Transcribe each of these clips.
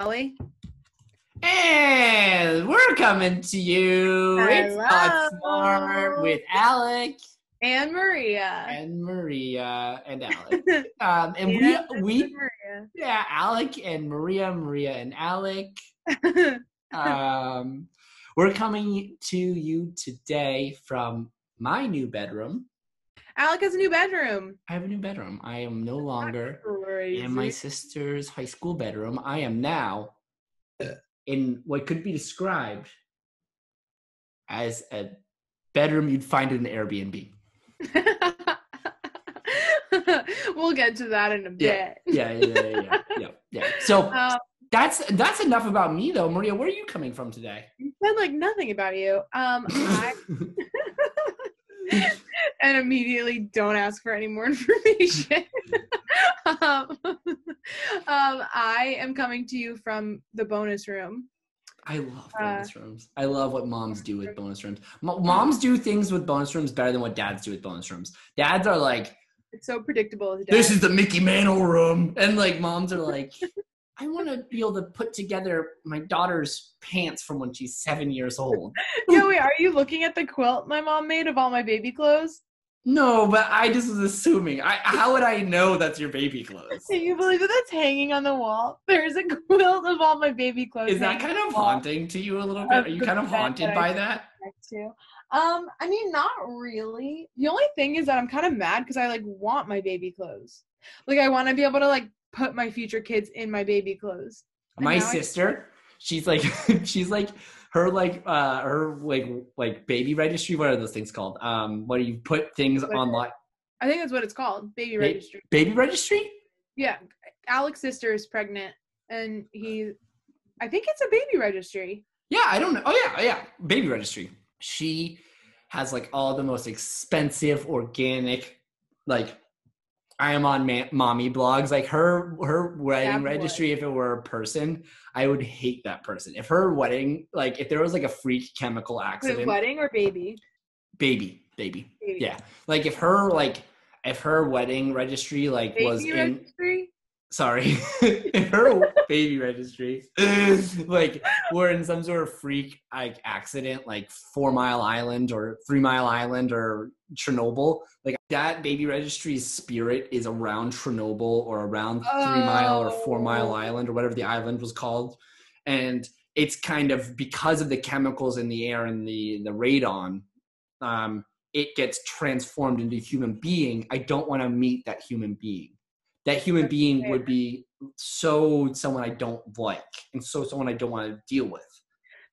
Ellie. And we're coming to you. It's not smart with Alec And Maria. and Maria and Alec. Um, and Yeah, we we Maria. yeah, Alec and Maria, Maria and Alec. Um, we're coming to you today from my new bedroom. Alec has a new bedroom. I have a new bedroom. I am no longer in my sister's high school bedroom. I am now in what could be described as a bedroom you'd find in an Airbnb. we'll get to that in a Yeah. bit. Yeah, yeah, yeah, yeah, yeah. yeah. So Um, that's that's enough about me, though. Maria, where are you coming from today? you said like nothing about you. Um, I and immediately don't ask for any more information. um, um, I am coming to you from the bonus room. I love Uh, bonus rooms. I love what moms do with bonus rooms. Mo- Moms do things with bonus rooms better than what dads do with bonus rooms. Dads are like, It's so predictable this is the Mickey Mantle room. And like moms are like, I want to be able to put together my daughter's pants from when she's seven years old. yeah, wait, are you looking at the quilt my mom made of all my baby clothes? No, but I just was assuming. I, how would I know that's your baby clothes? Can you believe that that's hanging on the wall? There's a quilt of all my baby clothes. Is that kind of haunting to you a little bit? Are you kind of haunted that by that? To. Um, I mean, not really. The only thing is that I'm kind of mad because I like want my baby clothes. Like I want to be able to like put my future kids in my baby clothes. And My sister, she's like, she's like, her like, uh, her like, like baby registry. What are those things called? Um, what do you put things Like- online? I think that's what it's called, baby Ba- registry. Baby registry? Yeah, Alex's sister is pregnant, and he, I think it's a baby registry. Yeah, I don't know. Oh yeah, yeah, baby registry. She has like all the most expensive organic, like I am on ma- mommy blogs. Like her her wedding That would. registry. If it were a person, I would hate that person. If her wedding, like if there was like a freak chemical Wait, accident, wedding or baby? baby, baby, Baby. yeah. Like if her like if her wedding registry like Baby was in sorry if her baby registry like we're in some sort of freak like accident like four mile island or three mile island or chernobyl like that baby registry's spirit is around chernobyl or around three mile or four mile Oh. island or whatever the island was called and it's kind of because of the chemicals in the air and the the radon um it gets transformed into human being i don't want to meet that human being that human That's being fair. would be so someone I don't like and so someone I don't want to deal with.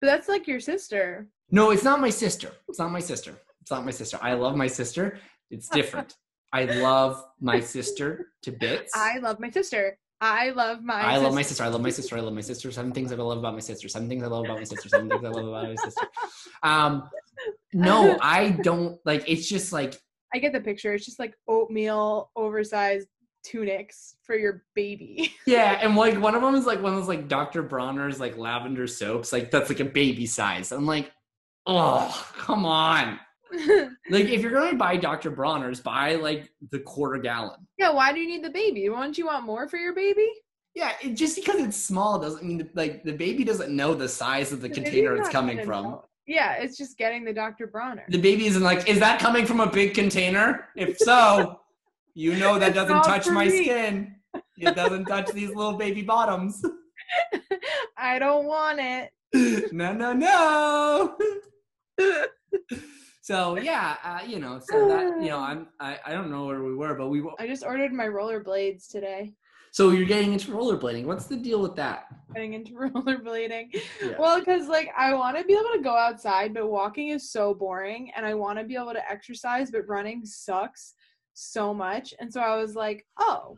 But that's like your sister. No, it's not my sister. It's not my sister. It's not my sister. I love my sister. It's different. I love my sister to bits. I love my sister. I love my. I love my sister. sister. I love my sister. I love my sister. Seven things I love about my sister. Seven things I love about my sister. Seven things I love about my sister. Um, no, I don't like. It's just like I get the picture. It's just like oatmeal, oversized tunics for your baby. Yeah, and like one of them is like one of those like Dr. Bronner's like lavender soaps, like that's like a baby size. I'm like, oh, come on. Like if you're gonna buy Dr. Bronner's, buy like the quarter gallon. yeah, why do you need the baby? Wouldn't you want more for your baby? Yeah, it, just because it's small doesn't mean that, like the baby doesn't know the size of the The container it's coming from. know. Yeah, it's just getting the Dr. Bronner. The baby isn't like, is that coming from a big container? If so, you know that It's doesn't touch my me. skin. It doesn't touch these little baby bottoms. I don't want it. no, no, no. So yeah, uh, you know, so that you know, I'm I, I don't know where we were, but we I just ordered my rollerblades today. so you're getting into rollerblading. What's the deal with that? Getting into rollerblading. Yeah. Well, because like I want to be able to go outside, but walking is so boring, and I want to be able to exercise, but running sucks so much. And so I was like, oh,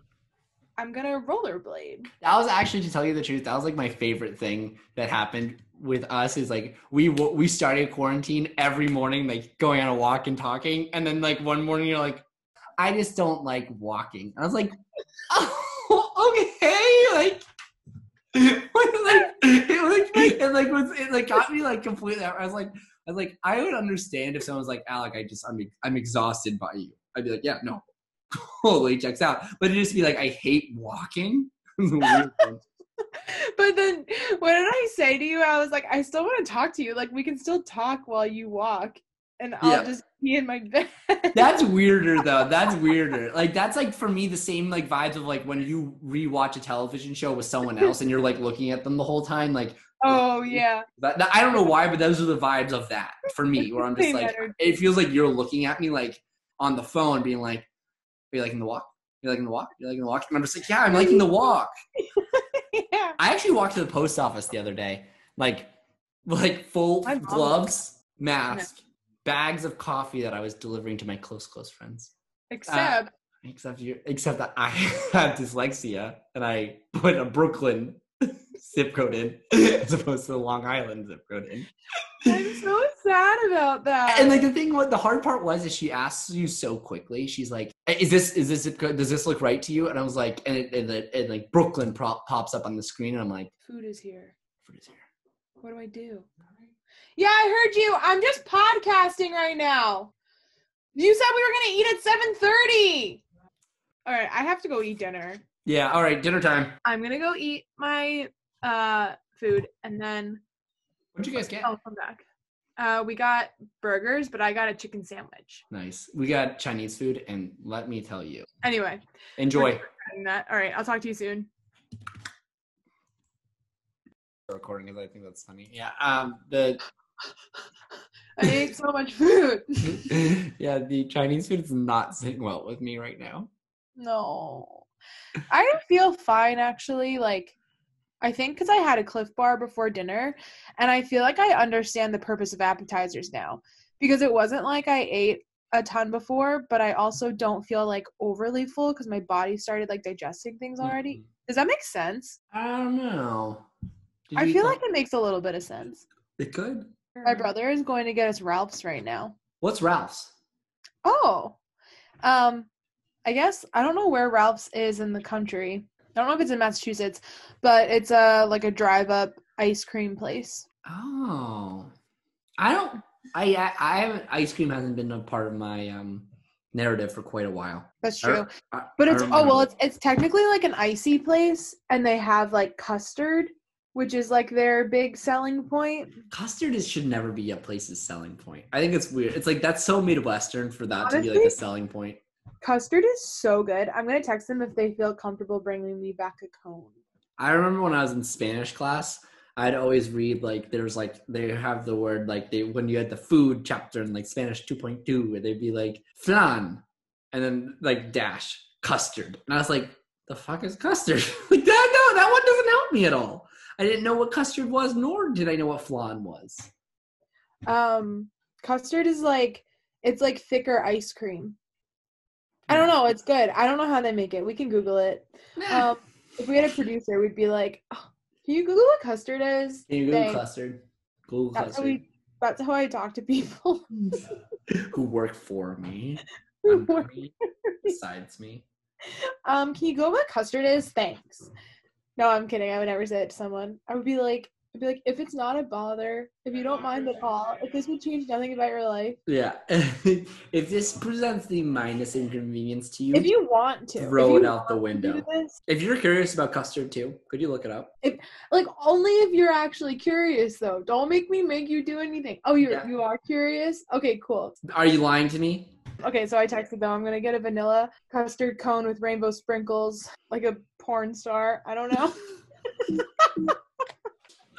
I'm gonna rollerblade. That was actually, to tell you the truth, that was like my favorite thing that happened with us. Is like we we started quarantine every morning, like going on a walk and talking, and then like one morning you're like, I just don't like walking. I was like, oh, okay, like. like, it like it like got me like completely. I was like, I was like, I would understand if someone was like, Alec, I just I'm I'm exhausted by you. I'd be like, yeah, no, totally checks out. But it just be like, I hate walking. It's a weird thing. but then what did I say to you? I was like, I still want to talk to you. Like we can still talk while you walk. And I'll Yeah. just be in my bed. That's weirder though. That's weirder. Like that's like for me the same like vibes of like when you rewatch a television show with someone else and you're like looking at them the whole time. Like oh yeah. that- I don't know why, but those are the vibes of that for me. Where I'm just like, energy. it feels like you're looking at me like on the phone, being like, "Are you liking the walk? You're liking the walk? You're liking the walk?" And I'm just like, "Yeah, I'm liking the walk." yeah. I actually walked to the post office the other day, like, like full gloves, mask, bags of coffee that I was delivering to my close, close friends. Except uh, Except you, except that I have dyslexia and I put a Brooklyn zip code in as opposed to the Long Island zip code in. I'm so sad about that. And like the thing, what the hard part was, is she asks you so quickly. She's like, eh, "Is this is this zip code? Does this look right to you?" And I was like, and it, and, the, and like Brooklyn prop, pops up on the screen, and I'm like, food is here. Food is here?" What do I do? Yeah, I heard you. I'm just podcasting right now. You said we were gonna eat at 7:30. All right, I have to go eat dinner. Yeah. All right. Dinner time. I'm gonna go eat my uh food and then What'd you guys get? I'll come back. Uh, we got burgers, but I got a chicken sandwich. Nice. We got Chinese food, and let me tell you, Anyway, enjoy. that. All right, I'll talk to you soon. Recording because I think that's funny. Yeah. Um. The I ate so much food. yeah, the Chinese food is not sitting well with me right now. No. I feel fine actually. Like, I think because I had a Clif Bar before dinner, and I feel like I understand the purpose of appetizers now because it wasn't like I ate a ton before, but I also don't feel like overly full because my body started like digesting things already. Does that make sense? I don't know. Did I feel like it makes a little bit of sense. it could. My brother is going to get us Ralph's right now. What's Ralph's? Oh, um, I guess I don't know where Ralph's is in the country. I don't know if it's in Massachusetts, but it's a like a drive up ice cream place. Oh, I don't. I I, I haven't. Ice cream hasn't been a part of my um narrative for quite a while. That's true. I- But I it's oh well, it's it's technically like an icy place, and they have like custard, which is like their big selling point. custard is should never be a place's selling point. I think it's weird. It's like that's so midwestern for that to be like a selling point. Custard is so good. I'm gonna text them if they feel comfortable bringing me back a cone. I remember when I was in Spanish class, I'd always read like there's like they have the word like they when you had the food chapter in like Spanish 2.2 where they'd be like flan and then like dash custard. And I was like, the fuck is custard? like that no, that one doesn't help me at all. I didn't know what custard was, nor did I know what flan was. Um, custard is like it's like thicker ice cream. I don't know. It's good. I don't know how they make it. We can Google it. Um, if we had a producer, we'd be like, "Oh, "Can you Google what custard is?" Can you Google Thanks. custard? Google That's how custard. we. That's how I talk to people. Who work for me? who under work- me, besides me. um, can you go what custard is? Thanks. No, I'm kidding. I would never say it to someone. I would be like, I'd be like, if it's not a bother, if you don't mind at all, if this would change nothing about your life, Yeah. if this presents the minus inconvenience to you, if you want to, throw it out the want to do window. if you're curious about custard too, could you look it up? If like only if you're actually curious though. Don't make me make you do anything. Oh, you Yeah. you are curious? Okay, cool. Are you lying to me? Okay, so I texted them. I'm gonna get a vanilla custard cone with rainbow sprinkles, like a porn star. I don't know.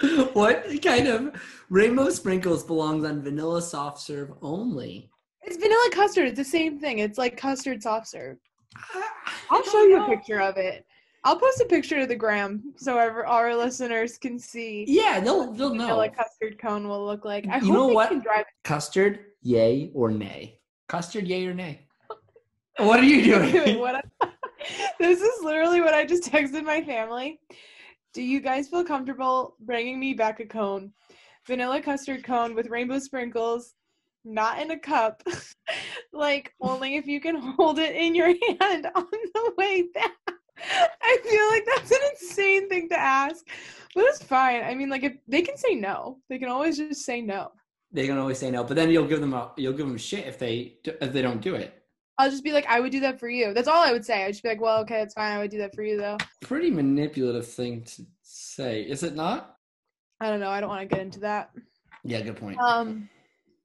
what kind of rainbow sprinkles belongs on vanilla soft serve only? it's vanilla custard. It's the same thing. It's like custard soft serve. I- I'll show you a picture of it. I'll post a picture to the gram so ever, our listeners can see Yeah, they'll they'll what know. a custard cone will look like. I You hope know what? can drive. Custard, yay or nay? Custard, yay or nay? What are you Wait, doing? what I- this is literally what I just texted my family. Do you guys feel comfortable bringing me back a cone? Vanilla custard cone with rainbow sprinkles, not in a cup. like only if you can hold it in your hand on the way back. I feel like that's an insane thing to ask, but it's fine. I mean, like if they can say no, they can always just say no. They can always say no, but then you'll give them a you'll give them shit if they if they don't do it. I'll just be like, I would do that for you. That's all I would say. I'd just be like, well, okay, it's fine. I would do that for you though. Pretty manipulative thing to say. Is it not? I don't know. I don't want to get into that. Yeah, good point. Um,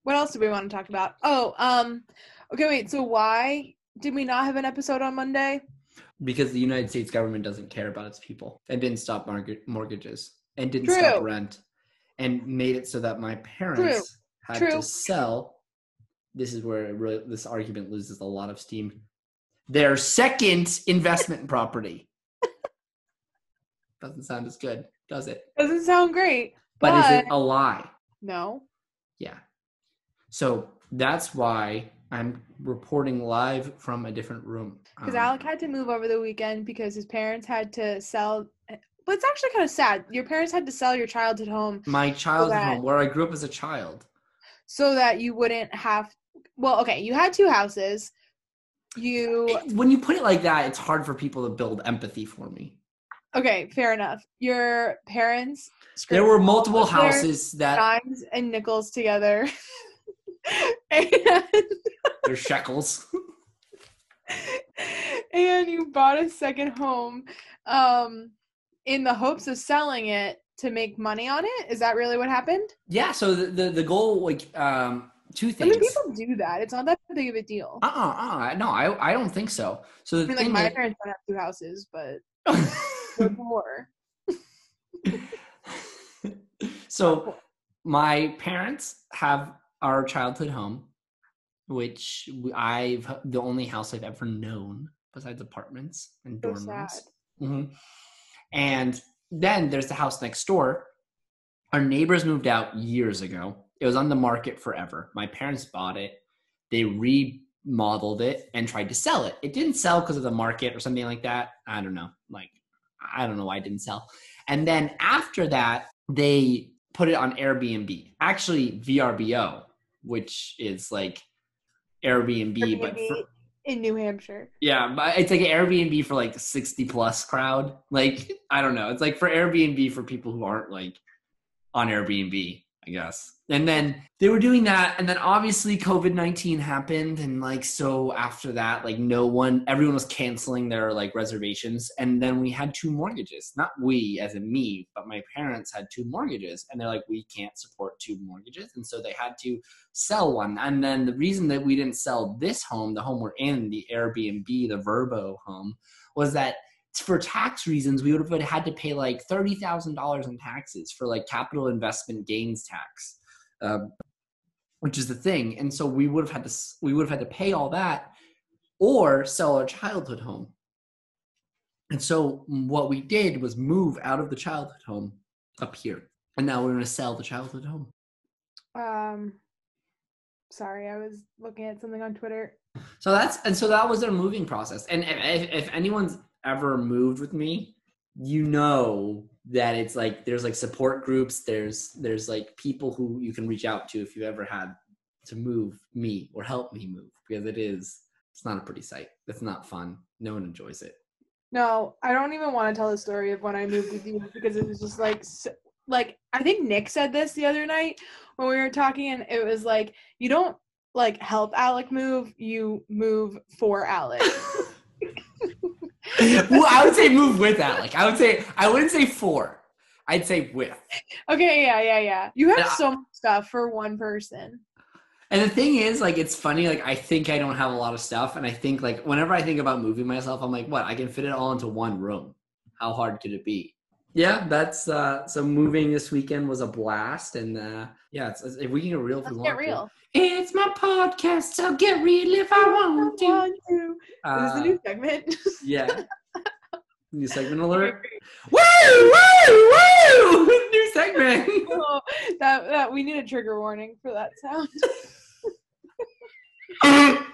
what else do we want to talk about? Oh, um, okay, wait. So why did we not have an episode on Monday? because the United States government doesn't care about its people and didn't stop mortga- mortgages and didn't True. stop rent and made it so that my parents had to True. sell. This is where really, this argument loses a lot of steam. Their second investment property doesn't sound as good, does it? Doesn't sound great, But, but, is it a lie? no. Yeah. So that's why I'm reporting live from a different room. Because Um, Alec had to move over the weekend because his parents had to sell. But it's actually kind of sad. Your parents had to sell your childhood home my childhood that- home, where I grew up as a child. so that you wouldn't have. Well, okay, you had two houses. You It- when you put it like that, it's hard for people to build empathy for me. okay? Fair enough. Your parents. There were multiple houses that dimes and nickels together, and their shekels. and you bought a second home, um, in the hopes of selling it to make money on it. Is that really what happened? Yeah. So the, the the goal, like, um, two I things. mean, people do that. It's not that big of a deal. uh uh uh. No, I I don't think so. So the I mean, like my is- parents don't have two houses, but poor. so my parents have our childhood home, which I've the only house I've ever known besides apartments and So dorm rooms. sad. hmm And then there's the house next door. Our neighbors moved out years ago. It was on the market forever. My parents bought it. They remodeled it and tried to sell it. It didn't sell because of the market or something like that. I don't know. Like, I don't know why it didn't sell. And then after that, they put it on Airbnb. Actually, VRBO, which is like Airbnb, but for, in New Hampshire. yeah, but it's like Airbnb for like 60 plus crowd. Like, I don't know. It's like for Airbnb for people who aren't like on Airbnb, I guess. And then they were doing that. And then obviously COVID 19 happened. And like, so after that, like, no one, everyone was canceling their like reservations. And then we had two mortgages. Not we, as in me, but my parents had two mortgages. And they're like, we can't support two mortgages. And so they had to sell one. And then the reason that we didn't sell this home, the home we're in, the Airbnb, the VRBO home, was that for tax reasons, we would have had to pay like thirty thousand dollars in taxes for like capital investment gains tax, um, which is the thing. And so we would have had to we would have had to pay all that, or sell our childhood home. And so what we did was move out of the childhood home up here, and now we're going to sell the childhood home. Um, sorry, I was looking at something on Twitter. So that's and so that was their moving process. And if, if, if anyone's ever moved with me, you know that it's like there's like support groups. There's there's like people who you can reach out to if you ever had to move me or help me move because it is it's not a pretty sight. It's not fun. No one enjoys it. No, I don't even want to tell the story of when I moved with you because it was just like, like I think Nick said this the other night when we were talking, and it was like you don't like help Alec move, you move for Alec. well, I would say move with Alec. I would say I wouldn't say for. I'd say with. okay, yeah, yeah, yeah. You have Yeah. so much stuff for one person. And the thing is, like, it's funny. Like, I think I don't have a lot of stuff, and I think, like, whenever I think about moving myself, I'm like, what? I can fit it all into one room. How hard could it be? Yeah, that's uh. So moving this weekend was a blast, and uh, yeah, it's, it's- if we can get real, if Let's we get want real. To. It's my podcast, so get real if I want to. One, two. Is this Uh, the new segment? yeah. New segment alert. Woo! Woo! Woo! New segment. Oh, that that we need a trigger warning for that sound. Um,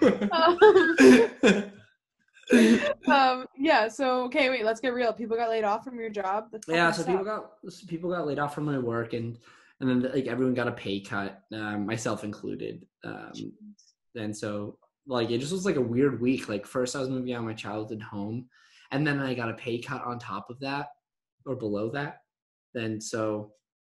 um, yeah. So okay, wait. Let's get real. People got laid off from your job. That's yeah fucking so people got people got laid off from my work and and then like everyone got a pay cut um, myself included um, and so like it just was like a weird week like first i was moving out of my childhood home and then i got a pay cut on top of that or below that then so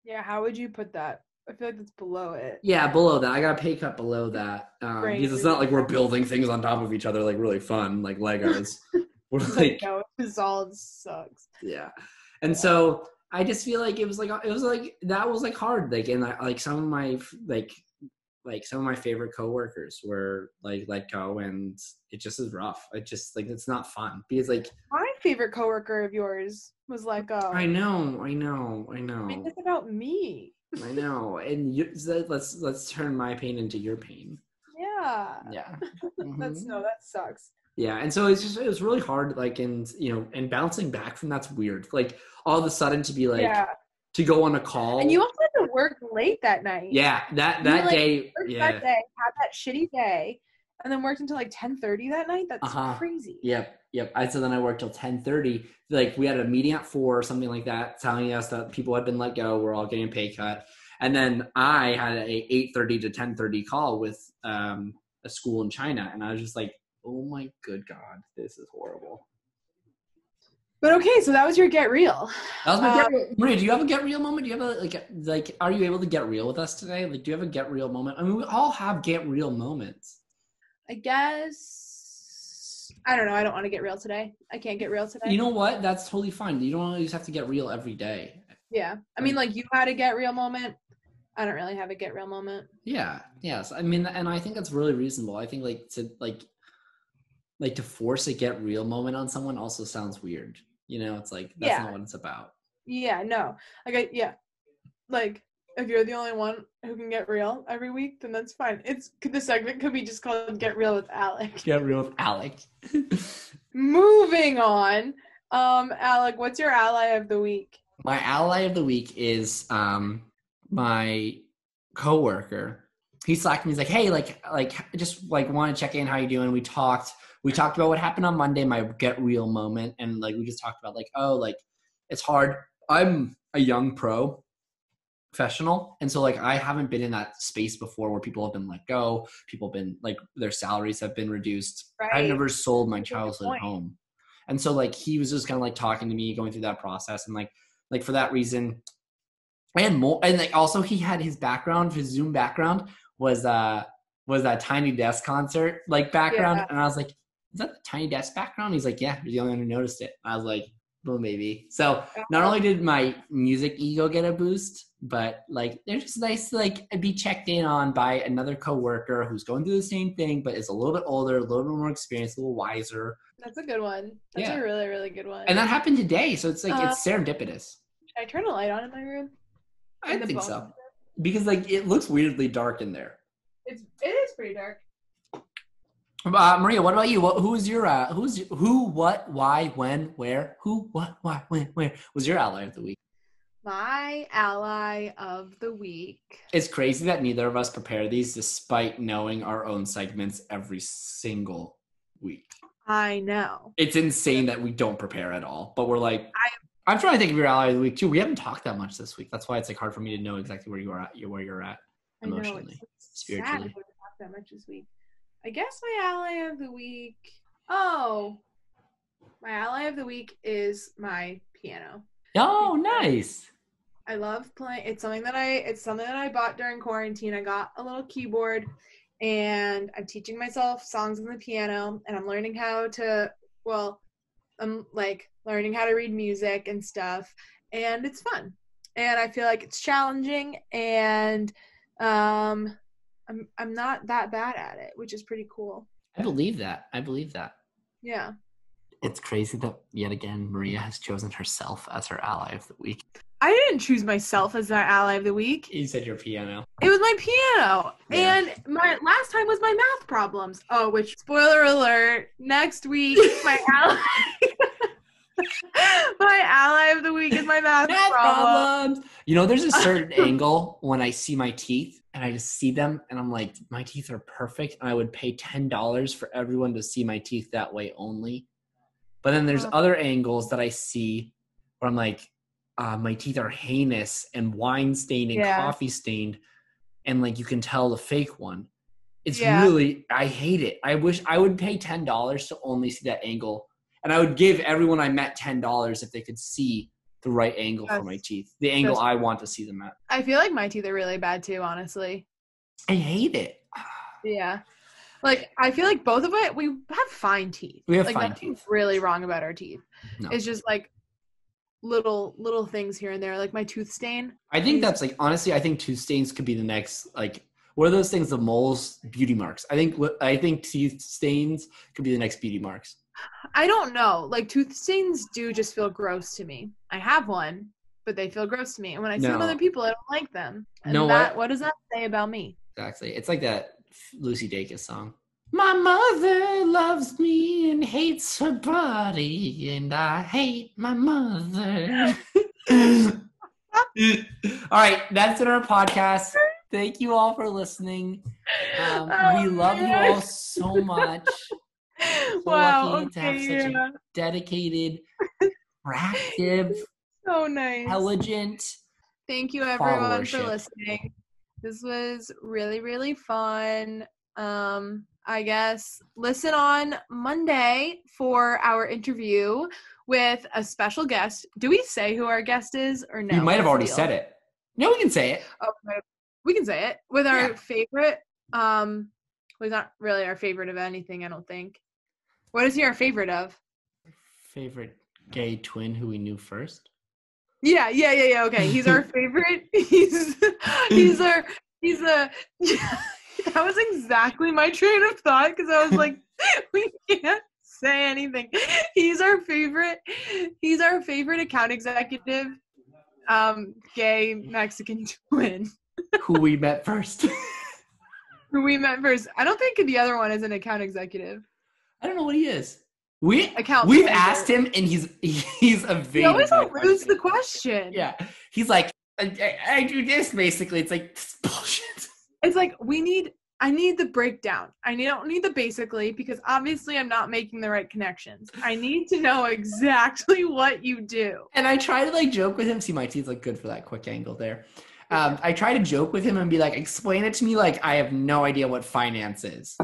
Yeah. How would you put that? I feel like it's below it. yeah below that i got a pay cut below that um, because it's not like we're building things on top of each other like really fun like legos we're like no, this all sucks. yeah and so I just feel like it was like it was like that was like hard. Like and I, like some of my like like some of my favorite coworkers were like let go, and it just is rough. It just like it's not fun because like My favorite coworker of yours was like, "Oh, I know, I know, I know, make this about me." I know, and you, let's let's turn my pain into your pain. Yeah, Yeah, that's Mhm. no, that sucks. Yeah, and so it's just it was really hard, like, and you know, and bouncing back from that's weird. Like all of a sudden to be like yeah, to go on a call. and you also had to work late that night. yeah, that that like, day, worked yeah, that day, had that shitty day, and then worked until like ten thirty that night. That's Uh-huh. crazy. yep, yep. I so then I worked till ten thirty. Like we had a meeting at four or something like that, telling us that people had been let go. We're all getting a pay cut, and then I had a eight thirty to ten thirty call with um, a school in China, and I was just like, oh my good god, this is horrible. But okay, so that was your get real. That was my Uh, get real. Maria, do you have a get real moment? Do you have a like like are you able to get real with us today? Like do you have a get real moment? I mean we all have get real moments. I guess I don't know. I don't want to get real today. I can't get real today. You know what? That's totally fine. You don't always have to get real every day. yeah. I mean, like you had a get real moment. I don't really have a get real moment. Yeah. Yes. I mean and I think that's really reasonable. I think like to like like to force a get real moment on someone also sounds weird. You know, it's like that's Yeah. not what it's about. Yeah, no. Like I yeah. Like if you're the only one who can get real every week, then that's fine. It's the segment could be just called "Get Real with Alec." Get real with Alec. Moving on, um, Alec, what's your ally of the week? my ally of the week is um my coworker he slacked me. He's like hey like like just like want to check in. How you doing? We talked. We talked about what happened on monday my get real moment and like we just talked about like oh like it's hard. I'm a young pro professional and so like i haven't been in that space before where people have been let go. People have been like their salaries have been reduced. I've never sold my childhood home. And so like he was just kind of like talking to me going through that process and like like for that reason and more and like also he had his background his zoom background was uh was that tiny desk concert like background Yeah. and i was like is that the tiny desk background he's like yeah you're the only one who noticed it i was like well maybe so not only did my music ego get a boost but like they're just nice to like be checked in on by another coworker who's going through the same thing but is a little bit older a little bit more experienced a little wiser That's a good one. That's Yeah. a really, really good one. and that happened today so it's like Uh, it's serendipitous Should I turn a light on in my room? i In think so because like it looks weirdly dark in there It's it is pretty dark. Uh, Maria, what about you? What, who's your uh, who's who, what, why, when, where? Who, what, why, when, where was your ally of the week? My ally of the week. It's crazy that neither of us prepare these, despite knowing our own segments every single week. I know. It's insane that we don't prepare at all. But we're like, I'm trying to think of your ally of the week too. We haven't talked that much this week. That's why it's like hard for me to know exactly where you are at. Where you're at. I know. Emotionally, It's, spiritually. Sad we haven't talked that much this week. I guess my ally of the week. Oh, my ally of the week is my piano. Oh, nice. I love playing. It's something that I. It's something that I bought during quarantine. I got a little keyboard, and I'm teaching myself songs on the piano, and I'm learning how to. Well, I'm like learning how to read music and stuff, and it's fun. And I feel like it's challenging, and um, I'm I'm not that bad at it, which is pretty cool. I believe that. I believe that. Yeah. It's crazy that yet again Maria has chosen herself as her ally of the week. I didn't choose myself as my ally of the week. You said your piano. It was my piano. Yeah. And my last time was my math problems. Oh, which spoiler alert, next week my ally My ally of the week is my math, Math problem. problems. You know, there's a certain angle when I see my teeth and I just see them and I'm like, my teeth are perfect. And I would pay $10 for everyone to see my teeth that way only. But then there's Oh. other angles that I see where I'm like, uh, my teeth are heinous and wine stained and Yeah. coffee stained. And like you can tell the fake one. It's Yeah. really, I hate it. I wish I would pay $10 to only see that angle. And I would give everyone I met $10 if they could see the right angle for my teeth, the angle I want to see them at. I feel like my teeth are really bad too, honestly. I hate it. Yeah. Like I feel like both of it we have fine teeth. We have like, fine nothing's teeth. Really wrong about our teeth. No. It's just like little little things here and there, like my tooth stain. I think that's like honestly, I think tooth stains could be the next like what are those things? The moles, beauty marks. I think what I think teeth stains could be the next beauty marks. I don't know. Like tooth stains do just feel gross to me. I have one, but they feel gross to me. And when I see them No. other people, I don't like them. And Know that, what? what does that say about me? Exactly. It's like that Lucy Dacus song. My mother loves me and hates her body, and I hate my mother. all right, that's it our podcast. Thank you all for listening. Um, Oh, we love you all so much. wow. lucky to have Okay. such a- yeah. Dedicated, proactive, So nice. intelligent. Thank you everyone for listening. This was really, really fun. Um, I guess listen on Monday for our interview with a special guest. Do we say who our guest is or no? you might have already said it. No, we can say it. Oh, we can say it with our Yeah. favorite. Um, well, not really our favorite of anything. I don't think. What is he our favorite of? Favorite gay twin who we knew first. Yeah, yeah, yeah, yeah. Okay, he's our favorite. He's he's our he's a. that was exactly my train of thought because I was like, we can't say anything. He's our favorite. He's our favorite account executive, um, gay Mexican twin who we met first. who we met first. I don't think the other one is an account executive. I don't know what he is. We Account we've manager. asked him and he's he's evaded. He always eludes the question. Yeah, he's like, I, I, I do this basically. It's like this bullshit. it's like we need i need the breakdown i need, don't need the basically because obviously i'm not making the right connections i need to know exactly what you do And I try to like joke with him. See, my teeth look good for that quick angle there. Um, I try to joke with him and be like, explain it to me like I have no idea what finance is,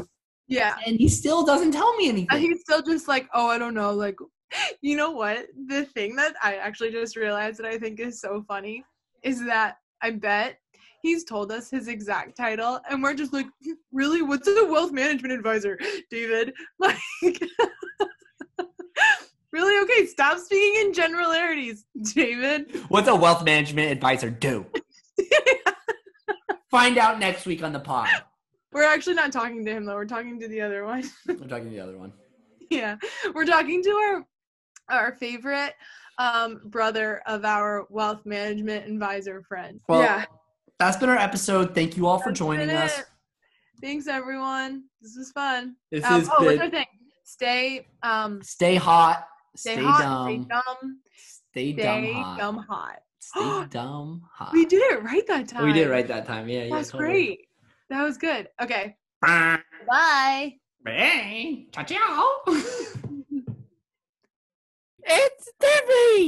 yeah and he still doesn't tell me anything. and he's still just like oh i don't know like you know what the thing that i actually just realized that i think is so funny is that i bet he's told us his exact title and we're just like really what's a wealth management advisor david like really okay stop speaking in generalities david What's a wealth management advisor do? Find out next week on the pod. We're actually not talking to him though we're talking to the other one we're talking to the other one. yeah we're talking to our our favorite um brother of our wealth management advisor friend Well, yeah That's been our episode. Thank you all for That's joining us. it. thanks everyone this was fun This um, has oh what's our thing stay um stay hot, stay, stay, hot dumb, stay dumb stay, stay dumb hot, dumb hot stay dumb hot. we did it right that time We did it right that time. Yeah, yeah. that's totally. great that was good. Okay. Bye. Bye. Bye. Ciao, ciao. it's Debbie.